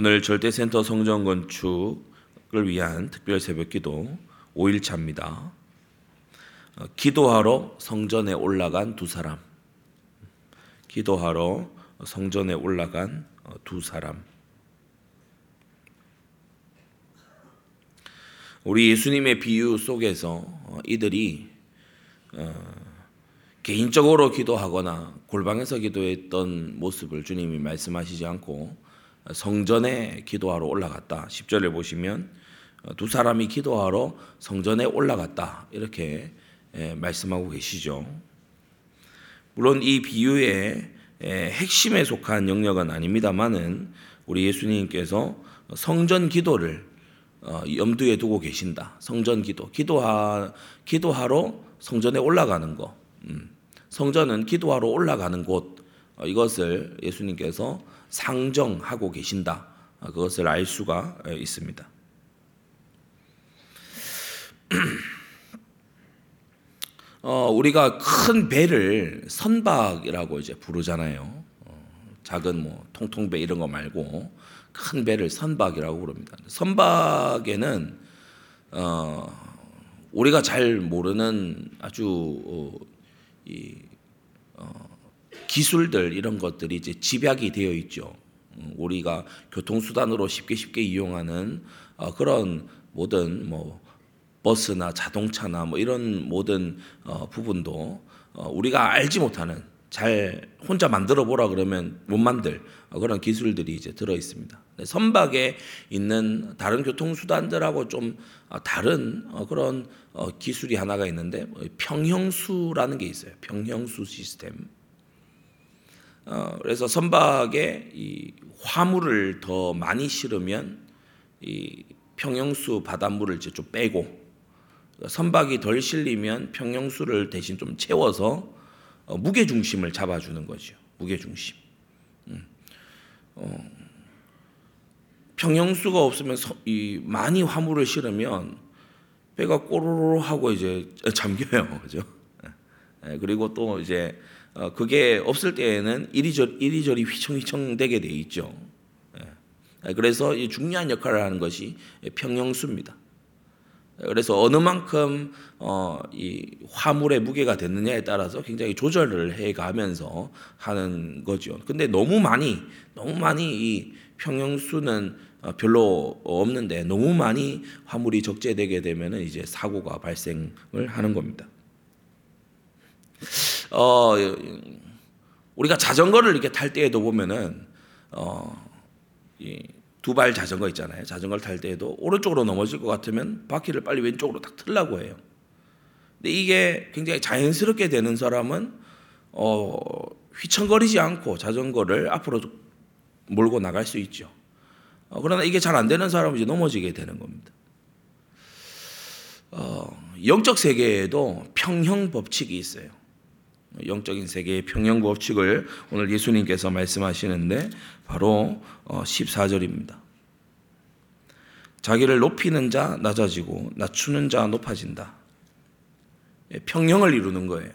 오늘 절대센터 성전 건축을 위한 특별 새벽 기도 5일차입니다. 어, 기도하러 성전에 올라간 두 사람. 기도하러 성전에 올라간 어, 두 사람. 우리 예수님의 비유 속에서 어, 이들이 개인적으로 기도하거나 골방에서 기도했던 모습을 주님이 말씀하시지 않고 성전에 기도하러 올라갔다. 10절에 보시면 어, 두 사람이 기도하러 성전에 올라갔다. 이렇게 말씀하고 계시죠. 물론 이 비유의 핵심에 속한 영역은 아닙니다만은 우리 예수님께서 성전 기도를 어, 염두에 두고 계신다. 성전 기도, 기도하 기도하러 성전에 올라가는 거. 음. 성전은 기도하러 올라가는 곳. 어, 이것을 예수님께서 상정하고 계신다. 그것을 알 수가 있습니다. 어, 우리가 큰 배를 선박이라고 이제 부르잖아요. 어, 작은 뭐 통통배 이런 거 말고 큰 배를 선박이라고 부릅니다. 선박에는 어, 우리가 잘 모르는 아주 어, 이 기술들 이런 것들이 이제 집약이 되어 있죠. 음, 우리가 교통수단으로 쉽게 쉽게 이용하는 어, 그런 모든 뭐 버스나 자동차나 뭐 이런 모든 어, 부분도 어, 우리가 알지 못하는 잘 혼자 만들어 보라 그러면 못 만들 그런 기술들이 이제 들어 있습니다. 선박에 있는 다른 교통수단들하고 좀 다른 그런 기술이 하나가 있는데 뭐 평형수라는 게 있어요. 평형수 시스템. 어, 그래서 선박에 이 화물을 더 많이 실으면 이 평형수 바닷물을 이제 좀 빼고 선박이 덜 실리면 평형수를 대신 좀 채워서 어, 무게 중심을 잡아주는 거죠. 무게 중심. 음. 어, 평형수가 없으면 서, 이 많이 화물을 실으면 배가 꼬르르 하고 이제 잠겨요, 그죠? 예, 그리고 또 이제 어, 그게 없을 때에는 이리저리, 이리저리 휘청휘청 되게 돼 있죠. 예. 그래서 이 중요한 역할을 하는 것이 평형수입니다. 그래서 어느 만큼 어, 이 화물의 무게가 됐느냐에 따라서 굉장히 조절을 해가면서 하는 거죠. 근데 너무 많이 너무 많이 이 평형수는 어, 별로 없는데 너무 많이 화물이 적재되게 되면 이제 사고가 발생을 하는 겁니다. 어, 우리가 자전거를 이렇게 탈 때에도 보면은 어, 두발 자전거 있잖아요. 자전거를 탈 때에도 오른쪽으로 넘어질 것 같으면 바퀴를 빨리 왼쪽으로 딱 틀라고 해요. 근데 이게 굉장히 자연스럽게 되는 사람은 어, 휘청거리지 않고 자전거를 앞으로 몰고 나갈 수 있죠. 어, 그러나 이게 잘 안 되는 사람은 이제 넘어지게 되는 겁니다. 어, 영적 세계에도 평형 법칙이 있어요. 영적인 세계의 평형 법칙을 오늘 예수님께서 말씀하시는데 바로 14절입니다. 어, 자기를 높이는 자 낮아지고 낮추는 자 높아진다. 예, 평형을 이루는 거예요.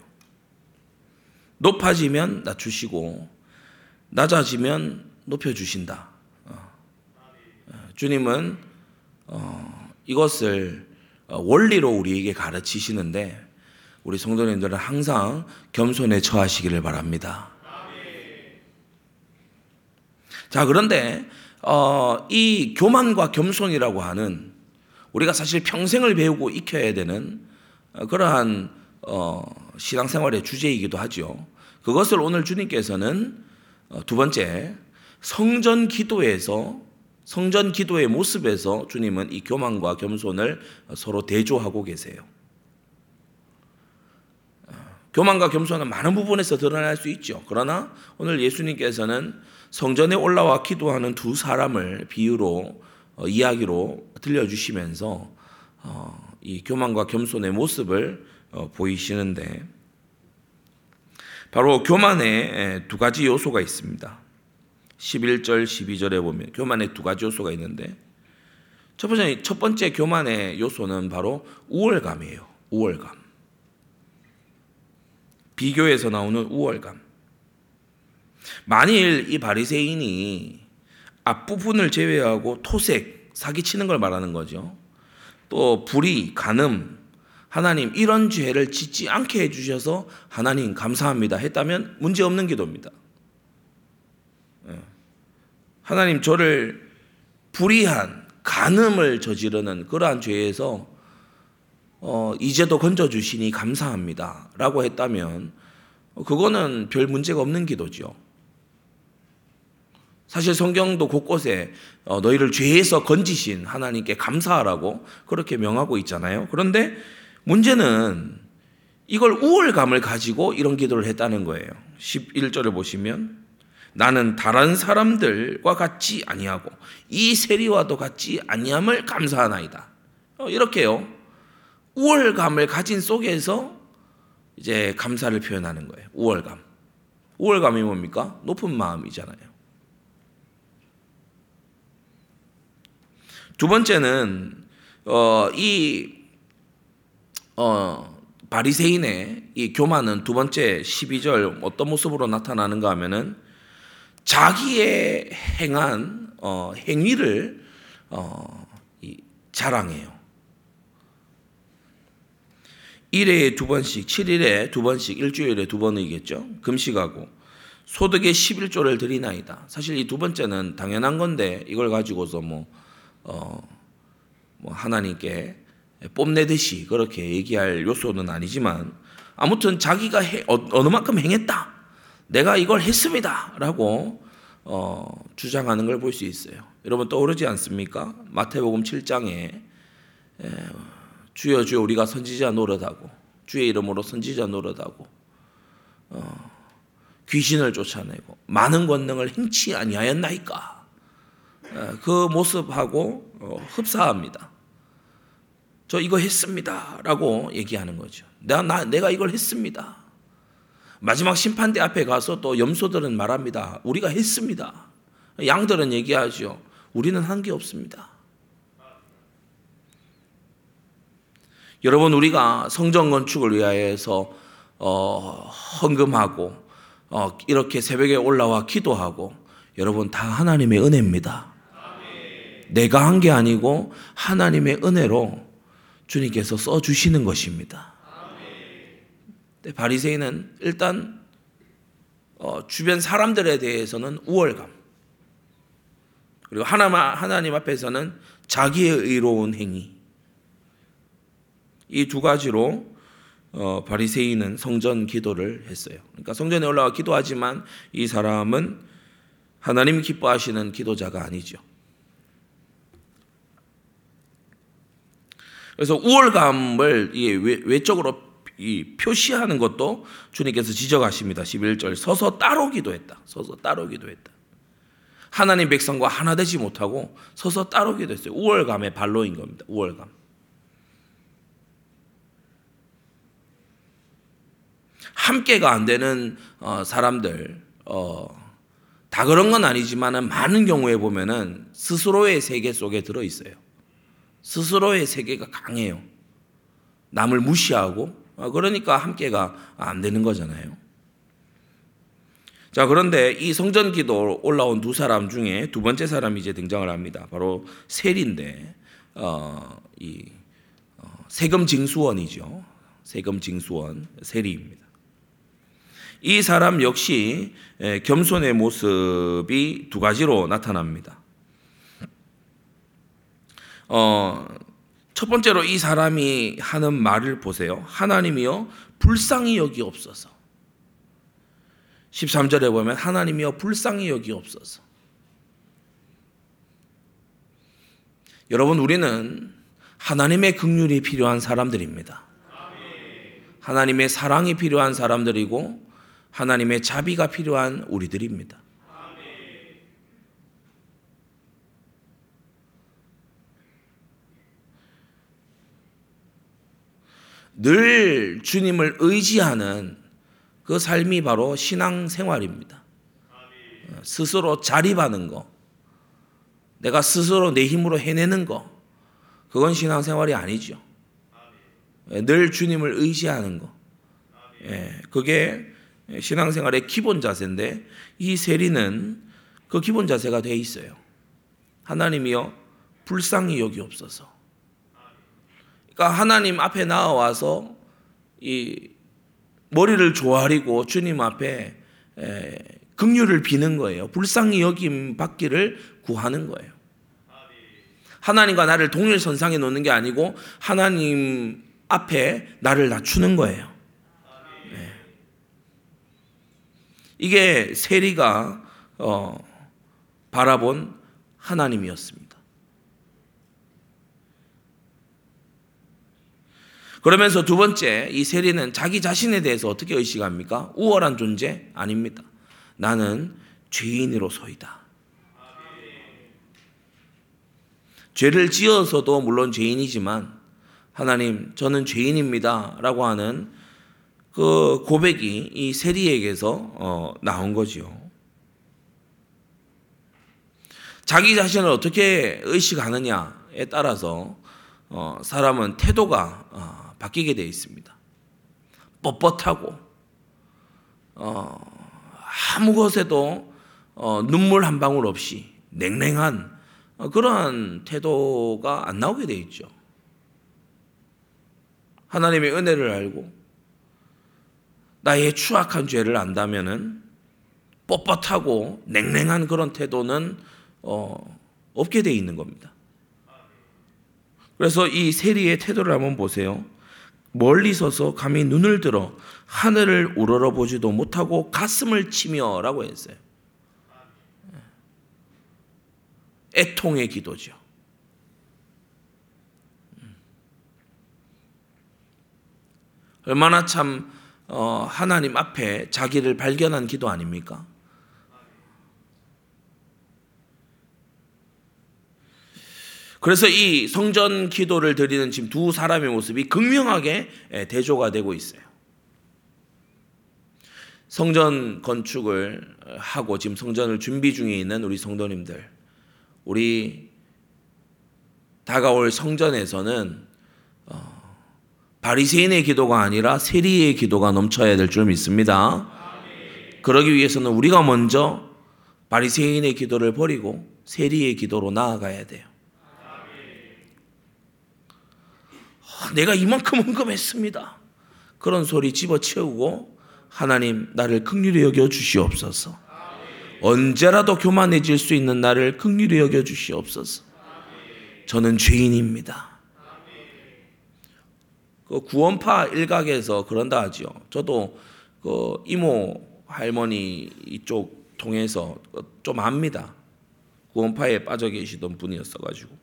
높아지면 낮추시고 낮아지면 높여주신다. 어, 어, 주님은 이것을 원리로 우리에게 가르치시는데 우리 성도님들은 항상 겸손에 처하시기를 바랍니다. 자, 그런데 어, 이 교만과 겸손이라고 하는 우리가 사실 평생을 배우고 익혀야 되는 어, 그러한 어, 신앙생활의 주제이기도 하죠. 그것을 오늘 주님께서는 어, 두 번째 성전 기도에서 성전 기도의 모습에서 주님은 이 교만과 겸손을 서로 대조하고 계세요. 교만과 겸손은 많은 부분에서 드러날 수 있죠. 그러나 오늘 예수님께서는 성전에 올라와 기도하는 두 사람을 비유로 어, 이야기로 들려주시면서 어, 이 교만과 겸손의 모습을 어, 보이시는데 바로 교만에 두 가지 요소가 있습니다. 11절, 12절에 보면 교만에 두 가지 요소가 있는데 첫 번째, 첫 번째 교만의 요소는 바로 우월감이에요. 우월감. 비교에서 나오는 우월감. 만일 이 바리새인이 앞부분을 제외하고 토색, 사기치는 걸 말하는 거죠. 또 불의, 간음, 하나님 이런 죄를 짓지 않게 해 주셔서 하나님 감사합니다 했다면 문제 없는 기도입니다. 예. 하나님 저를 불의한 간음을 저지르는 그러한 죄에서 어, 이제도 건져 주시니 감사합니다 라고 했다면 그거는 별 문제가 없는 기도죠. 사실 성경도 곳곳에 어, 너희를 죄에서 건지신 하나님께 감사하라고 그렇게 명하고 있잖아요. 그런데 문제는 이걸 우월감을 가지고 이런 기도를 했다는 거예요. 11절을 보시면 나는 다른 사람들과 같지 아니하고 이 세리와도 같지 아니함을 감사하나이다. 어, 이렇게요. 우월감을 가진 속에서 이제 감사를 표현하는 거예요. 우월감. 우월감이 뭡니까? 높은 마음이잖아요. 두 번째는 어, 이 어, 바리새인의 이 교만은 두 번째 12절 어떤 모습으로 나타나는가 하면은 자기의 행한 어, 행위를 어, 이, 자랑해요. 1회에 두 번씩, 7일에 두 번씩, 일주일에 두 번이겠죠. 금식하고 소득의 11조를 드리나이다. 사실 이 두 번째는 당연한 건데 이걸 가지고서 뭐, 어, 뭐 하나님께 뽐내듯이 그렇게 얘기할 요소는 아니지만 아무튼 자기가 해, 어, 어느 만큼 행했다. 내가 이걸 했습니다. 라고 어, 주장하는 걸 볼 수 있어요. 여러분 떠오르지 않습니까? 마태복음 7장에 에, 주여 주여 우리가 선지자 노릇하고 주의 이름으로 선지자 노릇하고 어, 귀신을 쫓아내고 많은 권능을 행치 아니하였나이까 에, 그 모습하고 어, 흡사합니다. 저 이거 했습니다라고 얘기하는 거죠. 내가 나, 내가 이걸 했습니다. 마지막 심판대 앞에 가서 또 염소들은 말합니다. 우리가 했습니다. 양들은 얘기하죠. 우리는 한 게 없습니다. 여러분 우리가 성전 건축을 위하여서 어, 헌금하고 어, 이렇게 새벽에 올라와 기도하고 여러분 다 하나님의 은혜입니다. 내가 한 게 아니고 하나님의 은혜로 주님께서 써 주시는 것입니다. 바리새인은 일단 어, 주변 사람들에 대해서는 우월감 그리고 하나님, 앞에서는 자기의 의로운 행위 이 두 가지로 어, 바리새인은 성전 기도를 했어요. 그러니까 성전에 올라와 기도하지만 이 사람은 하나님이 기뻐하시는 기도자가 아니죠. 그래서 우월감을 외적으로 이 표시하는 것도 주님께서 지적하십니다. 11절 서서 따로 기도했다. 서서 따로 기도했다. 하나님 백성과 하나 되지 못하고 서서 따로 기도했어요. 우월감의 발로인 겁니다. 우월감. 함께가 안 되는 어, 사람들 어, 다 그런 건 아니지만은 많은 경우에 보면은 스스로의 세계 속에 들어 있어요. 스스로의 세계가 강해요. 남을 무시하고 어, 그러니까 함께가 안 되는 거잖아요. 자, 그런데 이 성전 기도 올라온 두 사람 중에 두 번째 사람이 이제 등장을 합니다. 바로 셀인데, 어, 이, 어, 세금 징수원이죠. 세금 징수원, 세리입니다. 이 사람 역시 겸손의 모습이 두 가지로 나타납니다. 어, 첫 번째로 이 사람이 하는 말을 보세요. 하나님이여 불쌍히 여기옵소서. 13절에 보면 하나님이여 불쌍히 여기옵소서. 여러분 우리는 하나님의 긍휼이 필요한 사람들입니다. 하나님의 사랑이 필요한 사람들이고 하나님의 자비가 필요한 우리들입니다. 늘 주님을 의지하는 그 삶이 바로 신앙 생활입니다. 스스로 자립하는 거, 내가 스스로 내 힘으로 해내는 거, 그건 신앙 생활이 아니죠. 늘 주님을 의지하는 거, 예, 그게 신앙 생활의 기본 자세인데 이 세리는 그 기본 자세가 돼 있어요. 하나님이여 불쌍히 여기옵소서. 그러니까 하나님 앞에 나와서 이 머리를 조아리고 주님 앞에 에, 긍휼을 비는 거예요. 불쌍히 여김 받기를 구하는 거예요. 하나님과 나를 동일선상에 놓는 게 아니고 하나님 앞에 나를 낮추는 거예요. 이게 세리가 어, 바라본 하나님이었습니다. 그러면서 두 번째, 이 세리는 자기 자신에 대해서 어떻게 의식합니까? 우월한 존재? 아닙니다. 나는 죄인으로서이다. 죄를 지어서도 물론 죄인이지만 하나님, 저는 죄인입니다. 라고 하는 그 고백이 이 세리에게서 어, 나온 거지요. 자기 자신을 어떻게 의식하느냐에 따라서 어, 사람은 태도가 어, 바뀌게 되어 있습니다. 뻣뻣하고 어, 아무 것에도 어, 눈물 한 방울 없이 냉랭한 어, 그러한 태도가 안 나오게 되어 있죠. 하나님의 은혜를 알고 나의 추악한 죄를 안다면은 뻣뻣하고 냉랭한 그런 태도는 어, 없게 되어 있는 겁니다. 그래서 이 세리의 태도를 한번 보세요. 멀리 서서 감히 눈을 들어 하늘을 우러러 보지도 못하고 가슴을 치며라고 했어요. 애통의 기도죠. 얼마나 참 어, 하나님 앞에 자기를 발견한 기도 아닙니까? 그래서 이 성전 기도를 드리는 지금 두 사람의 모습이 극명하게 예, 대조가 되고 있어요. 성전 건축을 하고 지금 성전을 준비 중에 있는 우리 성도님들, 우리 다가올 성전에서는 어, 바리새인의 기도가 아니라 세리의 기도가 넘쳐야 될 줄 믿습니다. 그러기 위해서는 우리가 먼저 바리새인의 기도를 버리고 세리의 기도로 나아가야 돼요. 내가 이만큼 헌금했습니다. 그런 소리 집어치우고 하나님 나를 극률히 여겨 주시옵소서. 언제라도 교만해질 수 있는 나를 극률히 여겨 주시옵소서. 저는 죄인입니다. 그 구원파 일각에서 그런다 하죠. 저도 그 이모 할머니 이쪽 통해서 좀 압니다. 구원파에 빠져 계시던 분이었어 가지고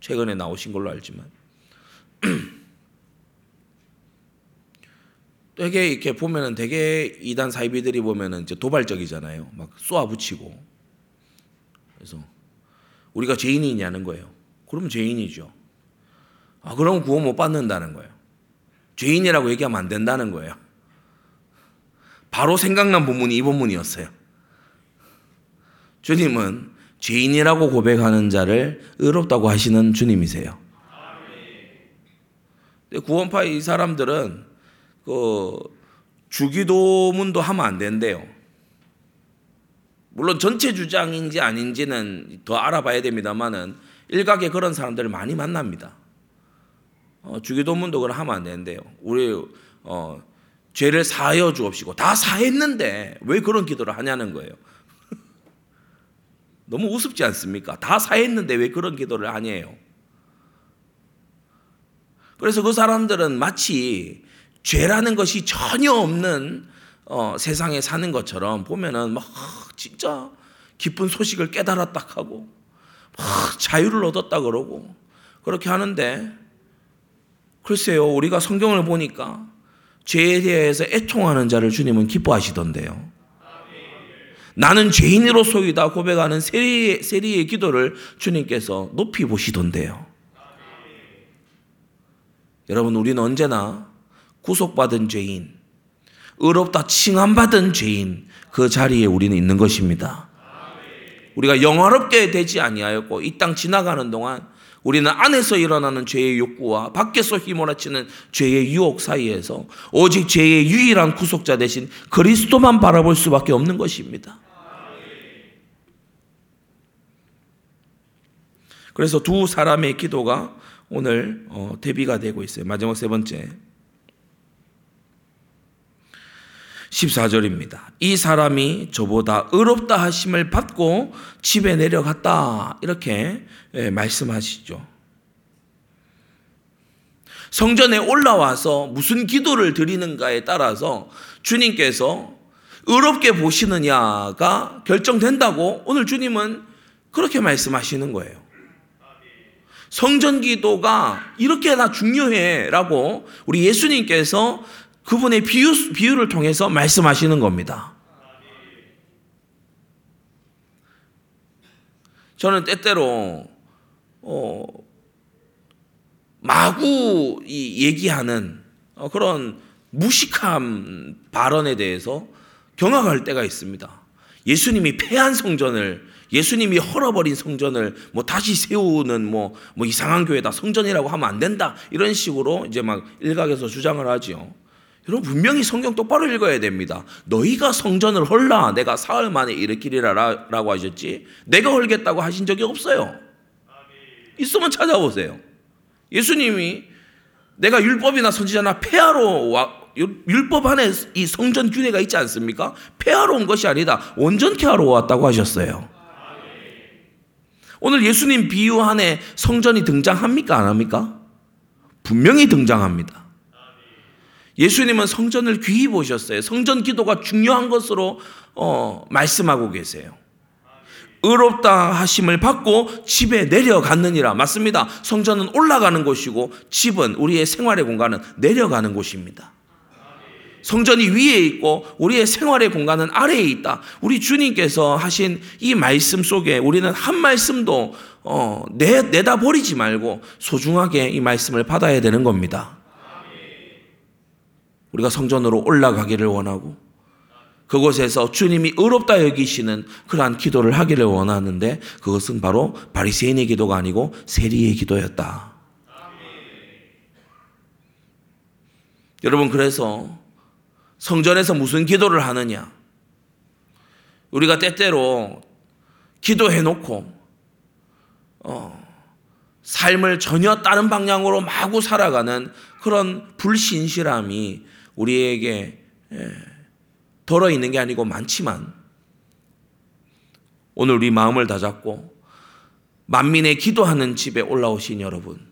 최근에 나오신 걸로 알지만 되게 이렇게 보면은 되게 이단 사이비들이 보면은 이제 도발적이잖아요. 막 쏘아붙이고. 그래서 우리가 죄인이냐는 거예요. 그러면 죄인이죠. 아, 그럼 구원 못 받는다는 거예요. 죄인이라고 얘기하면 안 된다는 거예요. 바로 생각난 본문이 이 본문이었어요. 주님은 죄인이라고 고백하는 자를 의롭다고 하시는 주님이세요. 구원파 이 사람들은 그 주기도문도 하면 안 된대요. 물론 전체 주장인지 아닌지는 더 알아봐야 됩니다만은 일각에 그런 사람들을 많이 만납니다. 어, 주기도문도 그럼 하면 안 되는데요. 우리 어, 죄를 사하여 주옵시고 다 사했는데 왜 그런 기도를 하냐는 거예요. 너무 우습지 않습니까? 다 사했는데 왜 그런 기도를 하냐요. 그래서 그 사람들은 마치 죄라는 것이 전혀 없는 어, 세상에 사는 것처럼 보면은 막 진짜 기쁜 소식을 깨달았다 하고 막 자유를 얻었다 그러고 그렇게 하는데 글쎄요 우리가 성경을 보니까 죄에 대해서 애통하는 자를 주님은 기뻐하시던데요. 나는 죄인으로소이다 고백하는 세리의, 세리의 기도를 주님께서 높이 보시던데요. 여러분, 우리는 언제나 구속받은 죄인, 의롭다 칭함받은 죄인, 그 자리에 우리는 있는 것입니다. 우리가 영화롭게 되지 아니하였고, 이 땅 지나가는 동안 우리는 안에서 일어나는 죄의 욕구와 밖에서 휘몰아치는 죄의 유혹 사이에서 오직 죄의 유일한 구속자 대신 그리스도만 바라볼 수밖에 없는 것입니다. 그래서 두 사람의 기도가 오늘 어, 대비가 되고 있어요. 마지막 세 번째. 14절입니다. 이 사람이 저보다 의롭다 하심을 받고 집에 내려갔다. 이렇게 예, 말씀하시죠. 성전에 올라와서 무슨 기도를 드리는가에 따라서 주님께서 의롭게 보시느냐가 결정된다고 오늘 주님은 그렇게 말씀하시는 거예요. 성전 기도가 이렇게나 중요해라고 우리 예수님께서 그분의 비유, 비유를 통해서 말씀하시는 겁니다. 저는 때때로 어, 마구 이 얘기하는 어, 그런 무식한 발언에 대해서 경악할 때가 있습니다. 예수님이 폐한 성전을 예수님이 헐어버린 성전을 뭐 다시 세우는 뭐, 뭐 이상한 교회다 성전이라고 하면 안 된다 이런 식으로 이제 막 일각에서 주장을 하지요. 여러분 분명히 성경 똑바로 읽어야 됩니다. 너희가 성전을 헐라 내가 사흘 만에 일으키리라라고 하셨지 내가 헐겠다고 하신 적이 없어요. 있으면 찾아보세요. 예수님이 내가 율법이나 선지자나 폐하러 와 율법 안에 이 성전 규례가 있지 않습니까? 폐하러 온 것이 아니다. 온전케 하러 왔다고 하셨어요. 오늘 예수님 비유 안에 성전이 등장합니까? 안 합니까? 분명히 등장합니다. 예수님은 성전을 귀히 보셨어요. 성전 기도가 중요한 것으로 어, 말씀하고 계세요. 의롭다 하심을 받고 집에 내려갔느니라. 맞습니다. 성전은 올라가는 곳이고 집은 우리의 생활의 공간은 내려가는 곳입니다. 성전이 위에 있고 우리의 생활의 공간은 아래에 있다. 우리 주님께서 하신 이 말씀 속에 우리는 한 말씀도 어, 내, 내다 버리지 말고 소중하게 이 말씀을 받아야 되는 겁니다. 우리가 성전으로 올라가기를 원하고 그곳에서 주님이 의롭다 여기시는 그러한 기도를 하기를 원하는데 그것은 바로 바리새인의 기도가 아니고 세리의 기도였다. 여러분 그래서 성전에서 무슨 기도를 하느냐? 우리가 때때로 기도해 놓고 어, 삶을 전혀 다른 방향으로 마구 살아가는 그런 불신실함이 우리에게 예, 덜어 있는 게 아니고 많지만 오늘 우리 마음을 다잡고 만민의 기도하는 집에 올라오신 여러분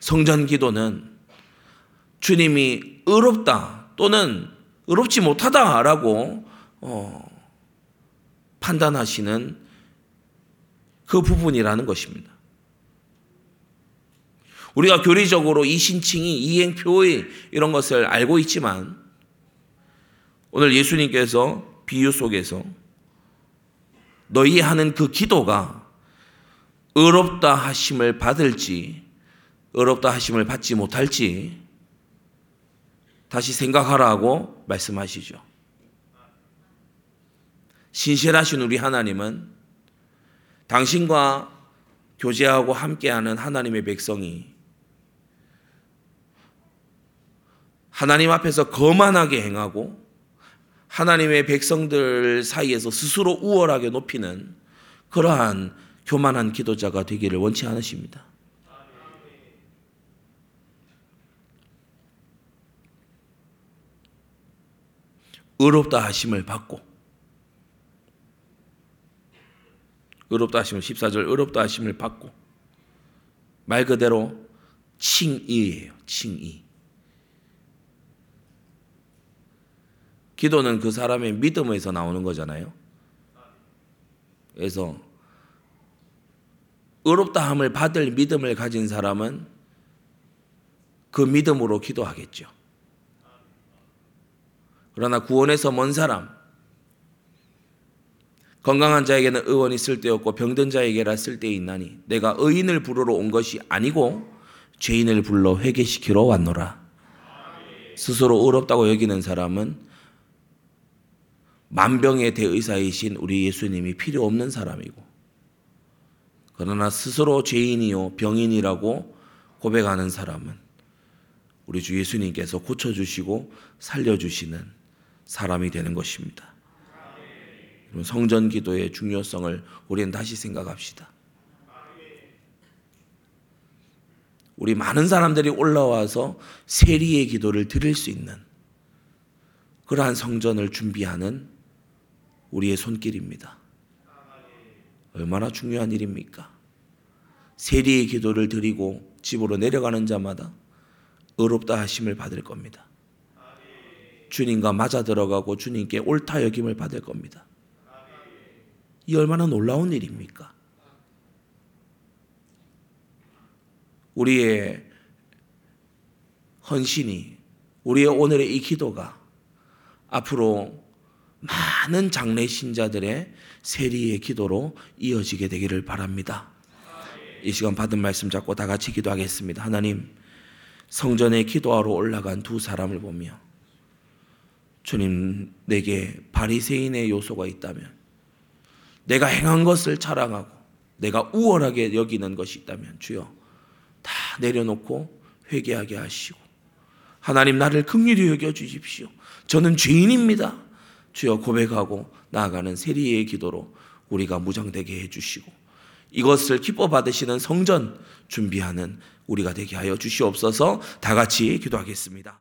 성전 기도는 주님이 의롭다 또는 의롭지 못하다라고 어, 판단하시는 그 부분이라는 것입니다. 우리가 교리적으로 이 신칭이 이행표의 이런 것을 알고 있지만 오늘 예수님께서 비유 속에서 너희 하는 그 기도가 의롭다 하심을 받을지 의롭다 하심을 받지 못할지 다시 생각하라고 말씀하시죠. 신실하신 우리 하나님은 당신과 교제하고 함께하는 하나님의 백성이 하나님 앞에서 거만하게 행하고 하나님의 백성들 사이에서 스스로 우월하게 높이는 그러한 교만한 기도자가 되기를 원치 않으십니다. 의롭다 하심을 받고 의롭다 하심을 14절 의롭다 하심을 받고 말 그대로 칭의예요. 칭의. 기도는 그 사람의 믿음에서 나오는 거잖아요. 그래서 의롭다함을 받을 믿음을 가진 사람은 그 믿음으로 기도하겠죠. 그러나 구원에서 먼 사람, 건강한 자에게는 의원이 쓸데없고 병든 자에게라 쓸데 있나니 내가 의인을 부르러 온 것이 아니고 죄인을 불러 회개시키러 왔노라. 스스로 의롭다고 여기는 사람은 만병의 대의사이신 우리 예수님이 필요 없는 사람이고 그러나 스스로 죄인이요 병인이라고 고백하는 사람은 우리 주 예수님께서 고쳐주시고 살려주시는 사람이 되는 것입니다. 성전 기도의 중요성을 우리는 다시 생각합시다. 우리 많은 사람들이 올라와서 세리의 기도를 드릴 수 있는 그러한 성전을 준비하는 우리의 손길입니다. 얼마나 중요한 일입니까? 세리의 기도를 드리고 집으로 내려가는 자마다 의롭다 하심을 받을 겁니다. 주님과 맞아 들어가고 주님께 옳다 여김을 받을 겁니다. 이 얼마나 놀라운 일입니까? 우리의 헌신이 우리의 오늘의 이 기도가 앞으로 많은 장래 신자들의 세리의 기도로 이어지게 되기를 바랍니다. 이 시간 받은 말씀 잡고 다 같이 기도하겠습니다. 하나님, 성전에 기도하러 올라간 두 사람을 보며 주님 내게 바리새인의 요소가 있다면 내가 행한 것을 자랑하고 내가 우월하게 여기는 것이 있다면 주여 다 내려놓고 회개하게 하시고 하나님 나를 긍휼히 여겨 주십시오. 저는 죄인입니다. 주여 고백하고 나아가는 세리의 기도로 우리가 무장되게 해 주시고 이것을 기뻐 받으시는 성전 준비하는 우리가 되게 하여 주시옵소서 다 같이 기도하겠습니다.